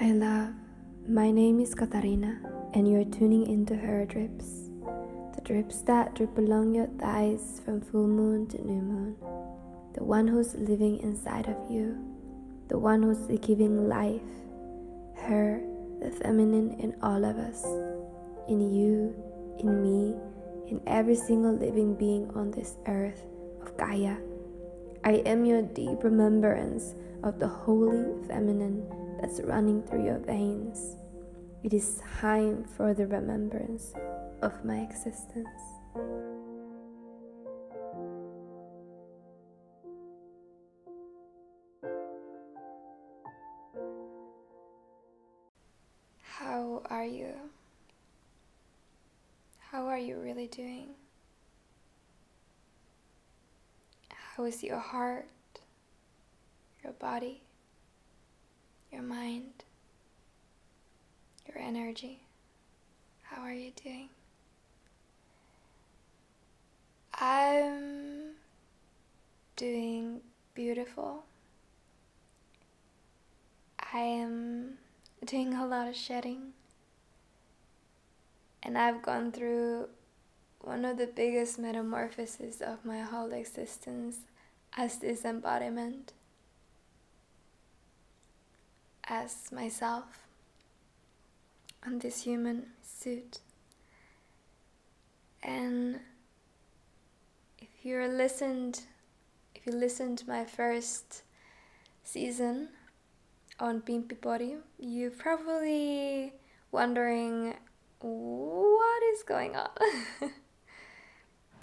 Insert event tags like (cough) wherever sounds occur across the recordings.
Hi, love. My name is Katarina, and you're tuning into her drips. The drips that drip along your thighs from full moon to new moon. The one who's living inside of you. The one who's giving life. Her, the feminine in all of us. In you, in me, in every single living being on this earth of Gaia. I am your deep remembrance of the holy feminine that's running through your veins. It is time for the remembrance of my existence. How are you? How are you really doing? How is your heart, your body, your mind, your energy? How are you doing? I'm doing beautiful. I am doing a lot of shedding. And I've gone through one of the biggest metamorphoses of my whole existence as this embodiment, as myself, on this human suit. And if you listened, if you listened my first season on Pimpy Body, you're probably wondering what is going on. (laughs)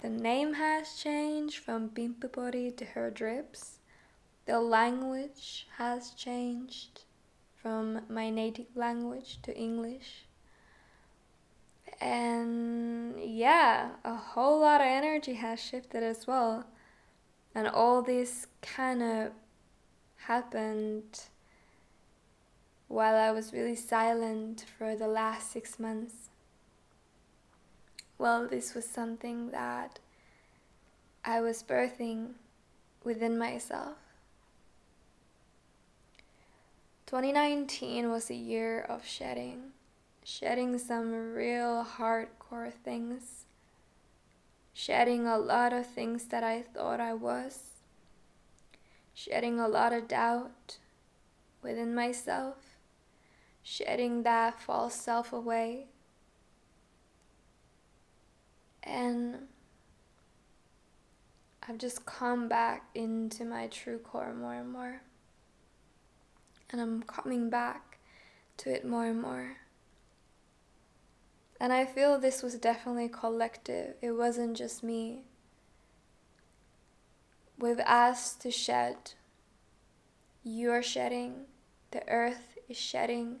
the name has changed from Pimpy Body to her drips. The language has changed from my native language to English. And yeah, a whole lot of energy has shifted as well. And all this kind of happened while I was really silent for the last six months. Well, this was something that I was birthing within myself. 2019 was a year of shedding, shedding some real hardcore things, shedding a lot of things that I thought I was, shedding a lot of doubt within myself, shedding that false self away. And I've just come back into my true core more and more and I'm coming back to it more and more. And I feel this was definitely collective, it wasn't just me. We've asked to shed. You're shedding, the earth is shedding.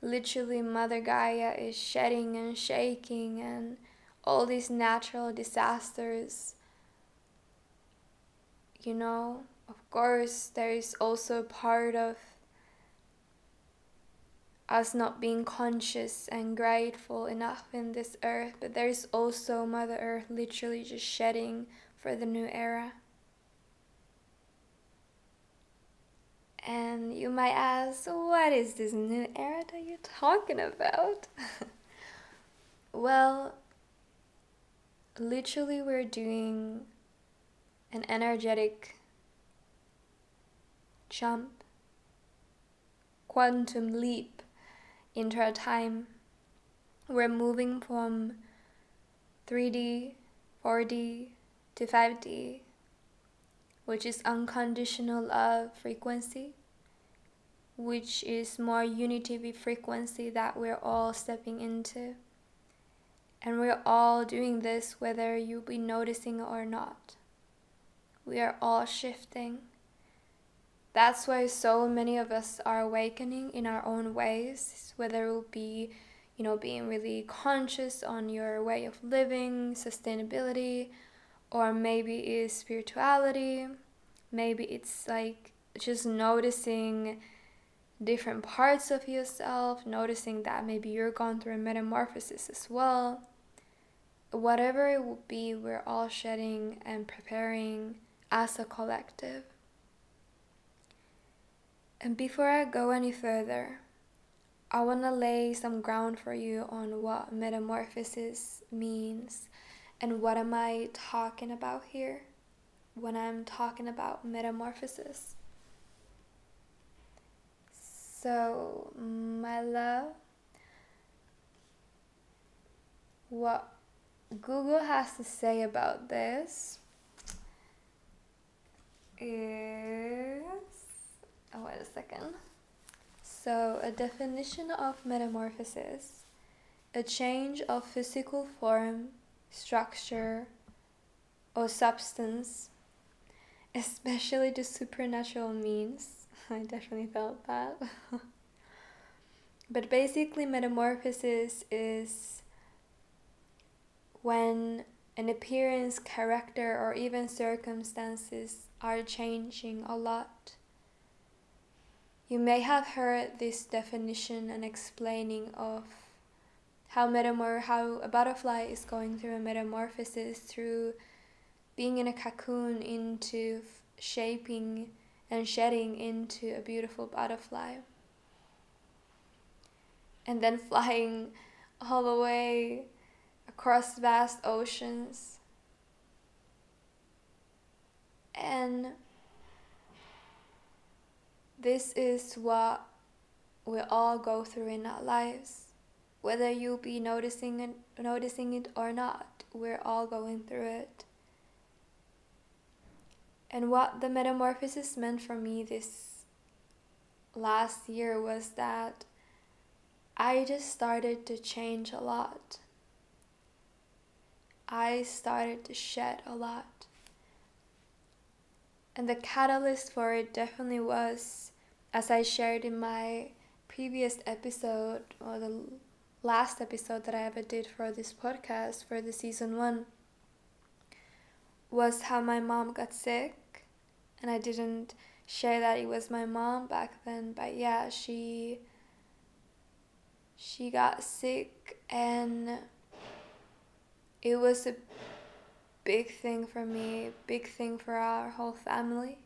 Literally, Mother Gaia is shedding and shaking, and all these natural disasters. You know, course, there is also part of us not being conscious and grateful enough in this earth, but there is also Mother Earth literally just shedding for the new era. And you might ask, what is this new era that you're talking about? (laughs) well, literally, we're doing an energetic jump, quantum leap into our time. We're moving from 3D, 4D to 5D, which is unconditional love frequency, which is more unity with frequency that we're all stepping into. And we're all doing this whether you be noticing or not. We are all shifting. That's why so many of us are awakening in our own ways, whether it will be, you know, being really conscious on your way of living, sustainability, or maybe it's spirituality, maybe it's like just noticing different parts of yourself, noticing that maybe you're going through a metamorphosis as well. Whatever it will be, we're all shedding and preparing as a collective. And before I go any further, I want to lay some ground for you on what metamorphosis means and what am I talking about here when I'm talking about metamorphosis. So, my love, what Google has to say about this is. Oh, wait a second. So, a definition of metamorphosis a change of physical form, structure, or substance, especially the supernatural means. (laughs) I definitely felt that. (laughs) but basically, metamorphosis is when an appearance, character, or even circumstances are changing a lot. You may have heard this definition and explaining of how metamor how a butterfly is going through a metamorphosis through being in a cocoon into shaping and shedding into a beautiful butterfly. And then (laughs) flying all the way across vast oceans. And this is what we all go through in our lives. Whether you be noticing it, noticing it or not, we're all going through it. And what the metamorphosis meant for me this last year was that I just started to change a lot. I started to shed a lot. And the catalyst for it definitely was, as I shared in my previous episode, or the last episode that I ever did for this podcast, for the season one, was how my mom got sick. And I didn't share that it was my mom back then, but yeah, she she got sick and it was a big thing for me, big thing for our whole family,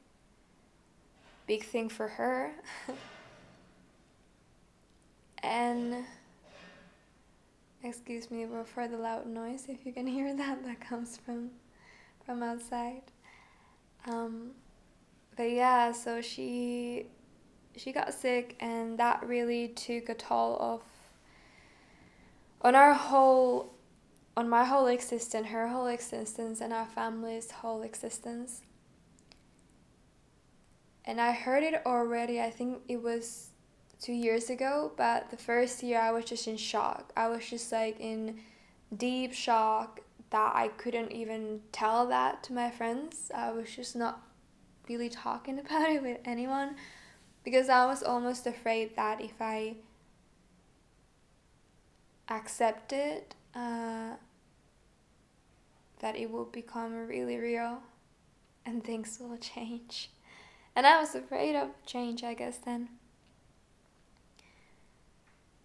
big thing for her. (laughs) and excuse me for the loud noise if you can hear that that comes from from outside. Um, but yeah, so she she got sick and that really took a toll of on our whole on my whole existence, her whole existence, and our family's whole existence. And I heard it already, I think it was two years ago, but the first year I was just in shock. I was just like in deep shock that I couldn't even tell that to my friends. I was just not really talking (laughs) about it with anyone because I was almost afraid that if I accepted uh, that it will become really real and things will change. And I was afraid of change, I guess, then.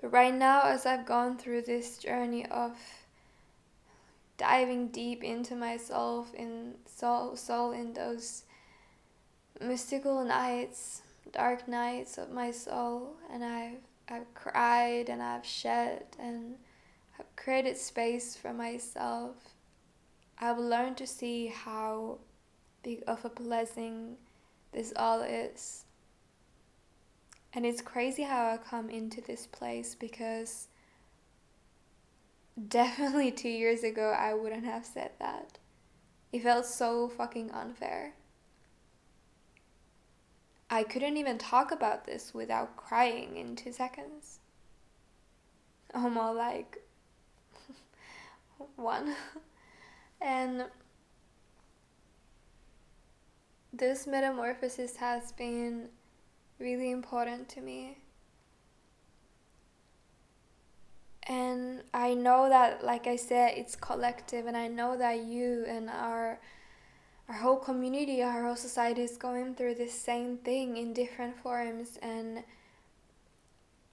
But right now, as I've gone through this journey of diving deep into myself, in soul, soul in those mystical nights, dark nights of my soul, and I've I've cried and I've shed and I've created space for myself. I've learned to see how big of a blessing this all is. And it's crazy how I come into this place because (laughs) definitely two years ago I wouldn't have said that. It felt so fucking unfair. I couldn't even talk about this without crying in two seconds. (laughs) Oh, more like (laughs) one. And this metamorphosis has been really important to me. And I know that, like I said, it's collective, and I know that you and our our whole community, our whole society is going through the same thing in different forms and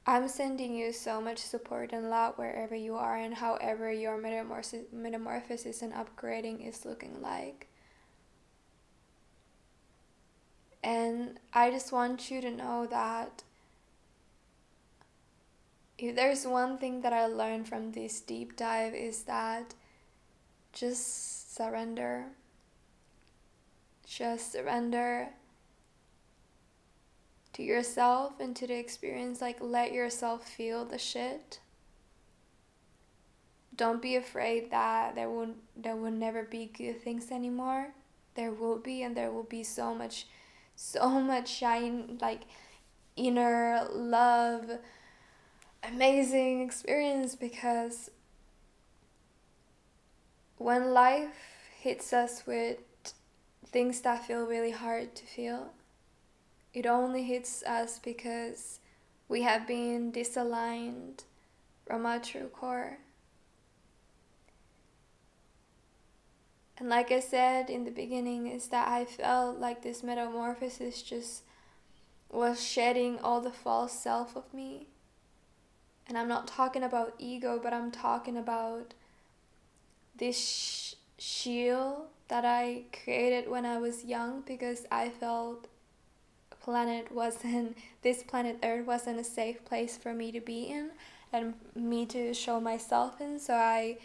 I'm sending you so much support and love wherever you are and however your metamorphosis, metamorphosis and upgrading is looking like. And I just want you to know that if there's one thing that I learned from this deep dive is that just surrender. Just surrender to yourself and to the experience. Like, let yourself feel the shit. Don't be afraid that there will there will never be good things anymore. There will be, and there will be so much, so much shine like inner love, amazing experience because when life hits us with things that feel really hard to feel, it only hits us because we have been disaligned from our true core. And like I said in the beginning, is that I felt like this metamorphosis just was shedding all the false self of me. And I'm not talking about ego, but I'm talking about this sh- shield that I created when I was young because I felt planet wasn't this planet Earth wasn't a safe place for me to be in and me to show myself in. So I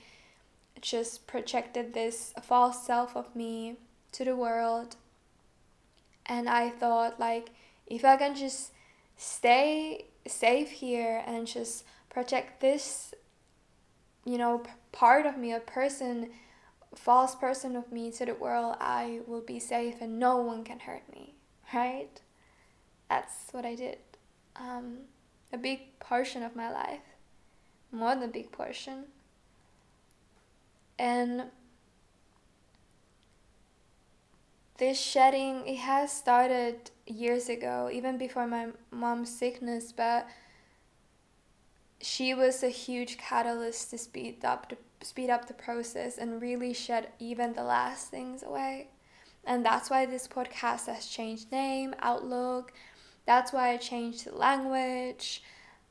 just projected this false self of me to the world. And I thought like if I can just stay safe here and just project this you know part of me a person false person of me to the world i will be safe and no one can hurt me right that's what i did um, a big portion of my life more than a big portion and this shedding it has started years ago even before my mom's sickness but she was a huge catalyst to speed up the speed up the process and really shed even the last things away. And that's why this podcast has changed name, outlook. That's why I changed the language.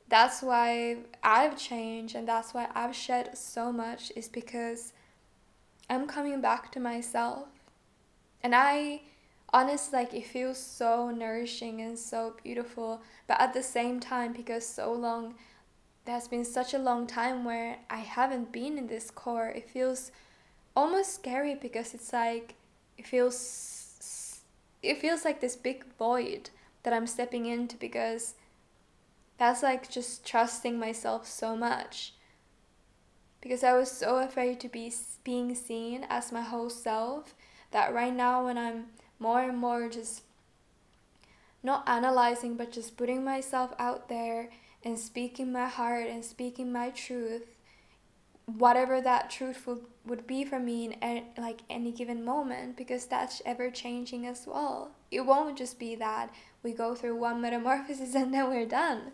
That's why I've changed and that's why I've shed so much is because I'm coming back to myself. And I honestly like it feels so nourishing and so beautiful, but at the same time because so long there's been such a long time where I haven't been in this core. It feels almost scary because it's like it feels it feels like this big void that I'm stepping into because that's like just trusting myself so much. Because I was so afraid to be being seen as my whole self that right now when I'm more and more just not analyzing but just putting myself out there and speaking my heart and speaking my truth whatever that truth would, would be for me in any, like any given moment because that's ever changing as well it won't just be that we go through one metamorphosis (laughs) and then we're done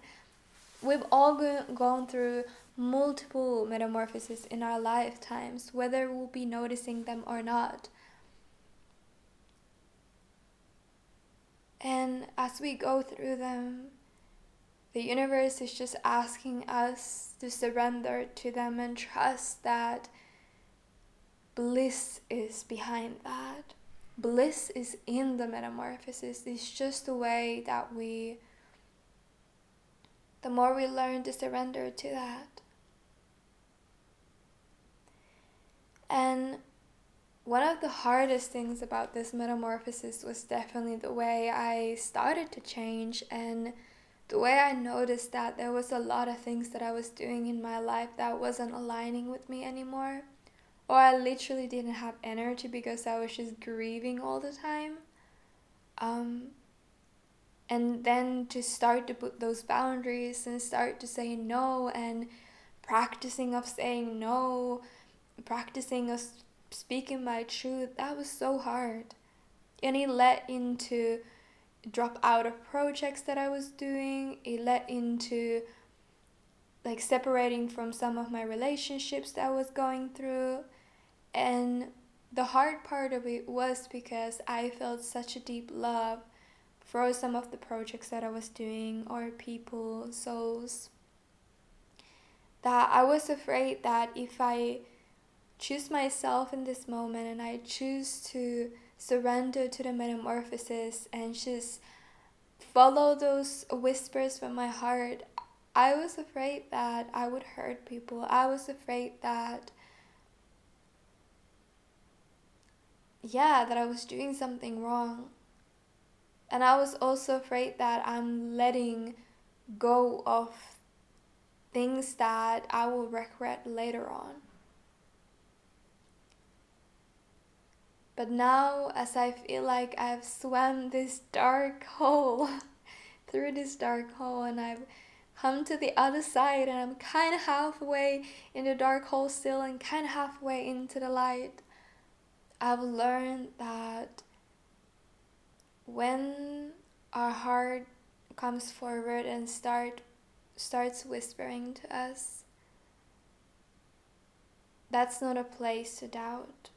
we've all go- gone through multiple metamorphoses in our lifetimes whether we'll be noticing them or not and as we go through them the universe is just asking us to surrender to them and trust that bliss is behind that. Bliss is in the metamorphosis. It's just the way that we, the more we learn to surrender to that. And one of the hardest things about this metamorphosis was definitely the way I started to change and the way I noticed that there was a lot of things that I was doing in my life that wasn't aligning with me anymore. Or I literally didn't have energy because I was just grieving all the time. Um, and then to start to put those boundaries and start to say no and practicing of saying no, practicing of speaking my truth, that was so hard. And it led into drop out of projects that I was doing. It led into like separating from some of my relationships that I was going through. And the hard part of it was because I felt such a deep love for some of the projects that I was doing or people, souls, that I was afraid that if I choose myself in this moment and I choose to surrender to the metamorphosis and just follow those whispers from my heart, I was afraid that I would hurt people. I was afraid that, yeah, that I was doing something wrong. And I was also afraid that I'm letting go of things that I will regret later on. But now, as I feel like I've swam this dark (laughs) hole, through this dark hole, and I've come to the other side, and I'm kind of halfway in the dark hole still, and kind of halfway into the light, I've learned that when our heart comes forward and start starts whispering to us, that's not a place to doubt.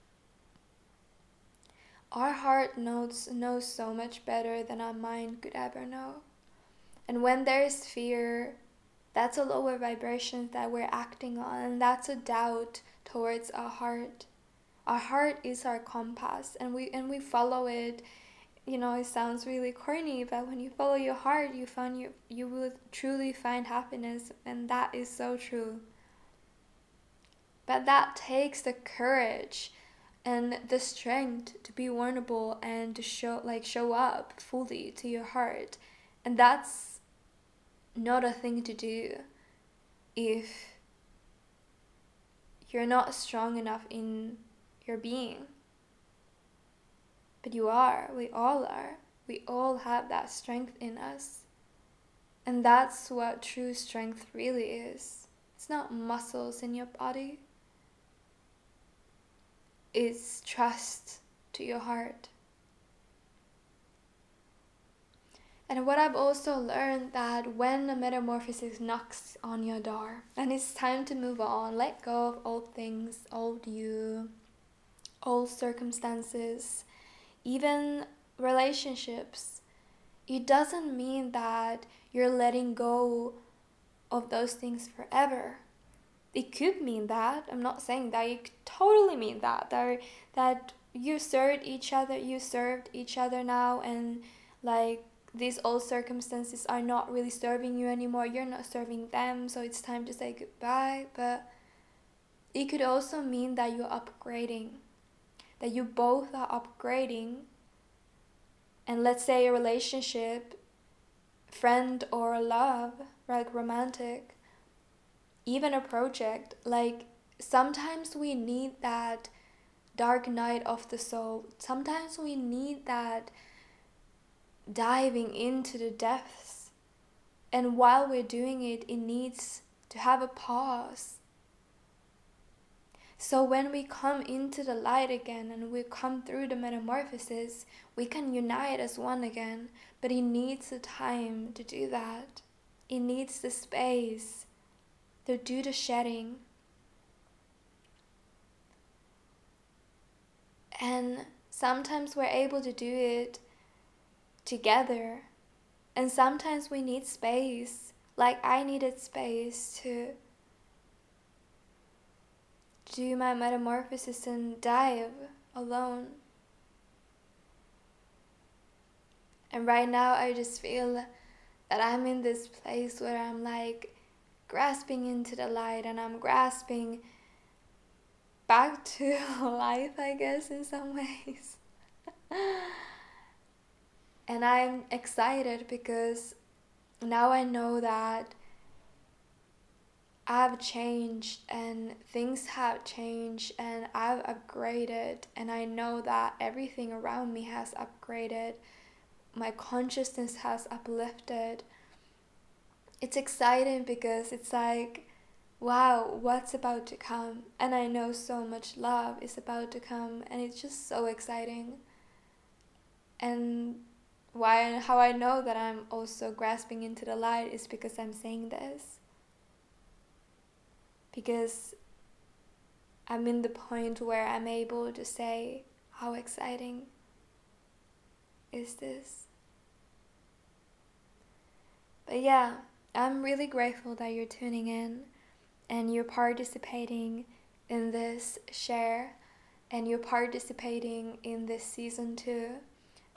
Our heart knows knows so much better than our mind could ever know. And when there is fear, that's a lower vibration that we're acting on, and that's a doubt towards our heart. Our heart is our compass, and we and we follow it. You know, it sounds really corny, but when you follow your heart, you find you you will truly find happiness, and that is so true. But that takes the courage and the strength to be vulnerable and to show like show up fully to your heart and that's not a thing to do if you're not strong enough in your being. But you are we all are. We all have that strength in us. And that's what true strength really is. It's not muscles in your body. It's trust to your heart. And what I've also learned that when a metamorphosis knocks on your door and it's time to move on, let go of old things, old you, old circumstances, even relationships, it doesn't mean that you're letting go of those things forever it could mean that. I'm not saying that. It could totally mean that. That that you served each other. You served each other now, and like these old circumstances are not really serving you anymore. You're not serving them, so it's time to say goodbye. But it could also mean that you're upgrading, that you both are upgrading. And let's say a relationship, friend or love, like romantic, even a project, like sometimes we need that dark night of the soul. Sometimes we need that diving into the depths. And while we're doing it, it needs to have a pause. So when we come into the light again and we come through the metamorphosis, we can unite as one again. But it needs the time to do that. It needs the space to do the shedding. And sometimes we're able to do it together, and sometimes we need space. Like I needed space to do my metamorphosis and dive alone. And right now, I just feel that I'm in this place where I'm like, grasping into the light and I'm grasping back (laughs) to life, I guess, in some ways. (laughs) and I'm excited because now I know that I've changed and things have changed and I've upgraded and I know that everything around me has upgraded. My consciousness has uplifted it's exciting because it's like, wow, what's about to come? And I know so much love is about to come, and it's just so exciting. And why and how I know that I'm also grasping into the light is because I'm saying this. Because I'm in the point where I'm able to say, how exciting is this? But yeah, I'm really grateful that you're tuning in and you're participating in this share. and you're participating in this season too.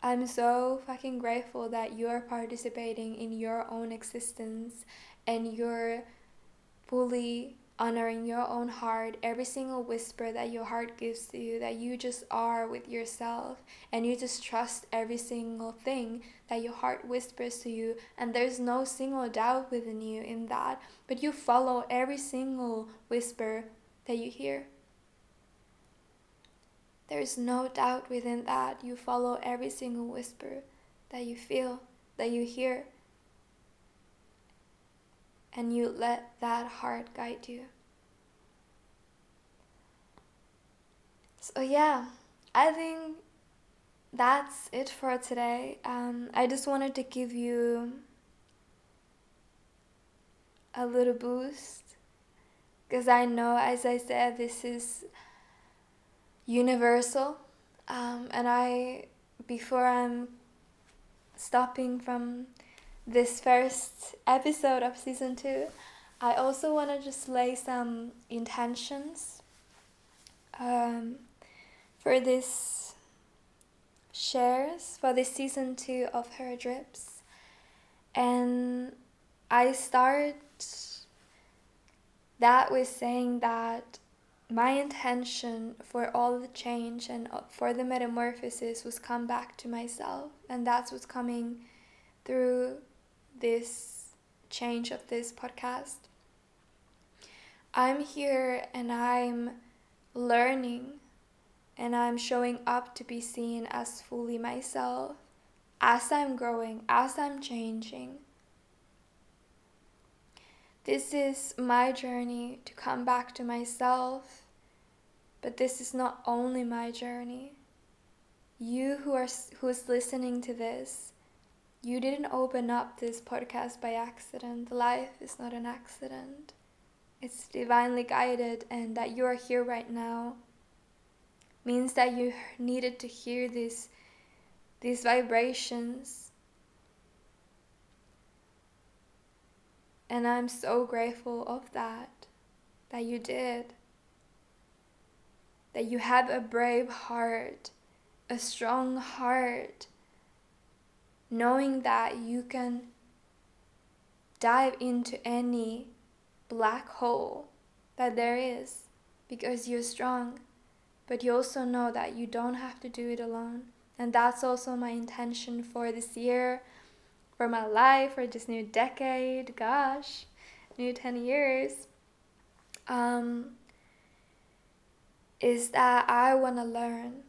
I'm so fucking grateful that you're participating in your own existence and you're fully honoring your own heart, every single whisper that your heart gives to you, that you just are with yourself and you just trust every single thing that your heart whispers to you, and there's no single doubt within you in that, but you follow every single whisper that you hear. There's no doubt within that. You follow every single whisper that you feel, that you hear, and you let that heart guide you. So, yeah, I think that's it for today. Um, I just wanted to give you a little boost because I know, as I said, this is universal. Um, and I, before I'm stopping from this first episode of season two, I also want to just lay some intentions um, for this shares for this season two of her drips, and I start that with saying that my intention for all the change and for the metamorphosis was come back to myself, and that's what's coming through this change of this podcast. I'm here and I'm learning and I'm showing up to be seen as fully myself as I'm growing, as I'm changing. This is my journey to come back to myself, but this is not only my journey. You who are who is listening to this you didn't open up this podcast by accident. Life is not an accident. It's divinely guided, and that you are here right now means that you needed to hear these, these vibrations. And I'm so grateful of that, that you did. That you have a brave heart, a strong heart knowing that you can dive into any black hole that there is because you're strong. But you also know that you don't have to do it alone. And that's also my intention for this year, for my life, for this new decade. Gosh, new 10 years. Um, is that I want to learn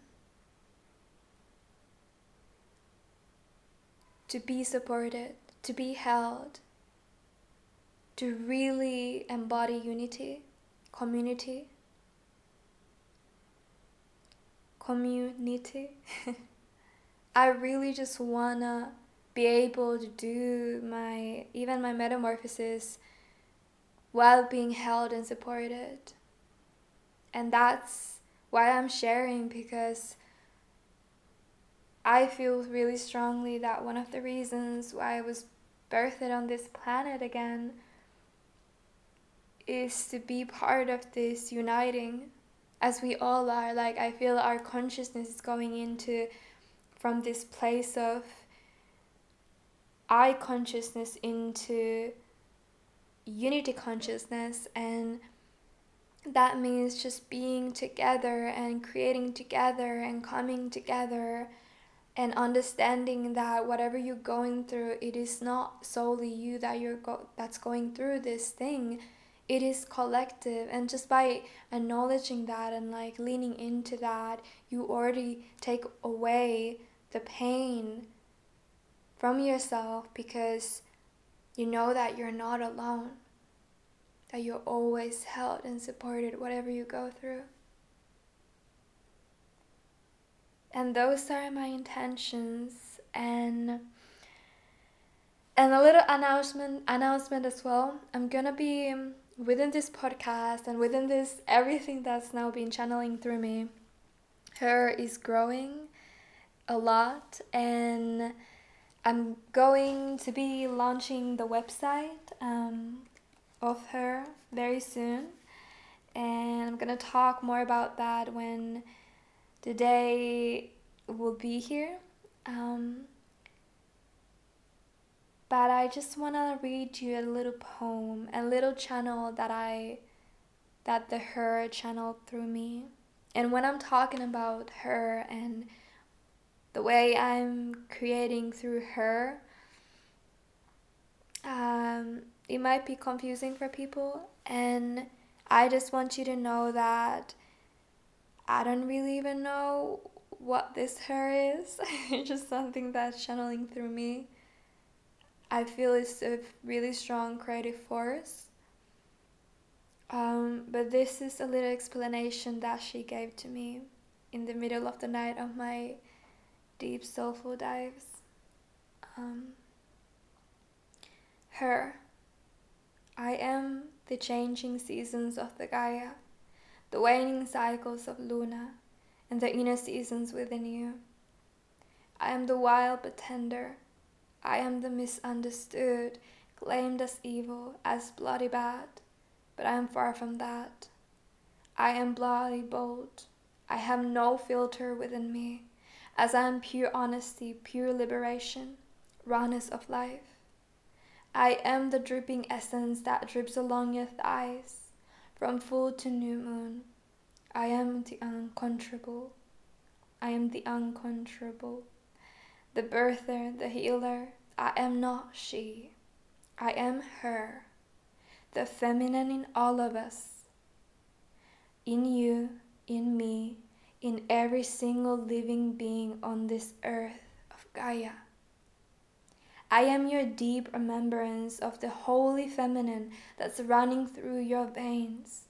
to be supported, to be held, to really embody unity, community, community. (laughs) I really just wanna be able to do my even my metamorphosis while being held and supported. And that's why I'm sharing because I feel really strongly that one of the reasons why I was birthed on this planet again is to be part of this uniting as we all are. Like i feel our consciousness is going into from this place of i consciousness into unity consciousness and that means just being together and creating together and coming together and understanding that whatever you're going through it is not solely you that you're go- that's going through this thing. It is collective. And just by acknowledging that and like leaning into that you already take away the pain from yourself because you know that you're not alone that you're always held and supported whatever you go through and those are my intentions. And and a little announcement announcement as well. I'm gonna be within this podcast and within this everything that's now been channeling through me her is growing a lot. And i'm going to be launching the website um, of her very soon. And i'm gonna talk more about that when today will be here. Um, but I just want to read you a little poem, a little channel that I that the her channeled through me. And when I'm talking about her and the way I'm creating through her, um, it might be confusing for people. And I just want you to know that I don't really even know what this her is. (laughs) it's just something that's channeling through me. I feel it's a really strong creative force. Um, but this is a little explanation that she gave to me in the middle of the night of my deep soulful dives. Um, her. I am the changing seasons of the Gaia, the waning cycles of Luna, and the inner seasons within you. I am the wild but tender. I am the misunderstood, claimed as evil, as bloody bad but I am far from that. I am bloody bold. I have no filter within me, as I am pure honesty, pure liberation, rawness of life. I am the dripping essence that drips along your thighs, from full to new moon. I am the unconquerable. I am the unconquerable. The birther, the healer. I am not she. I am her the feminine in all of us, in you, in me, in every single living being on this earth of Gaia. I am your deep remembrance of the holy feminine that's running through your veins.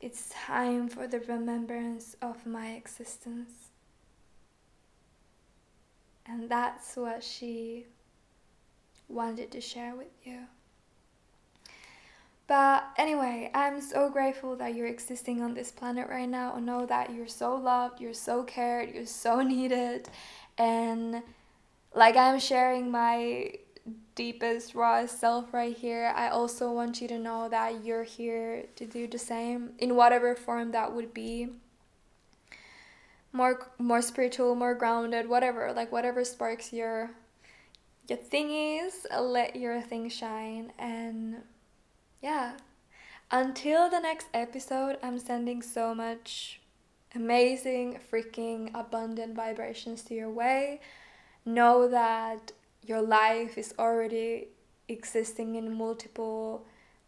It's time for the remembrance of my existence. And that's what she wanted to share with you. But anyway, I'm so grateful that you're existing on this planet right now. I know that you're so loved, you're so cared, you're so (laughs) needed. And like I'm sharing my deepest, rawest self right here, I also want you to know that you're here to do the same in whatever form that would be. More more spiritual, more grounded, whatever, like whatever sparks your your thingies, let your thing shine and yeah. Until the next episode, I'm sending so much amazing, freaking abundant vibrations to your way. Know that your life is already existing in multiple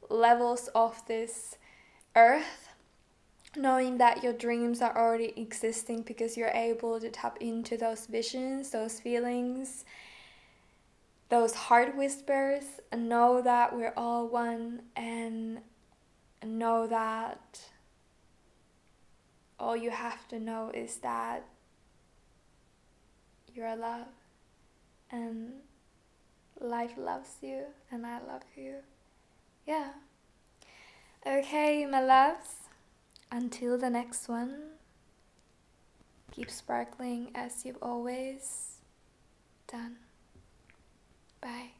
levels of this earth. Knowing that your dreams are already existing because you're able to tap into those visions, those feelings, those heart whispers and know that we're all one and know that all you have to know is that you're love and life loves you and I love you. Yeah. Okay, my loves. Until the next one, keep sparkling as you've always done. Bye.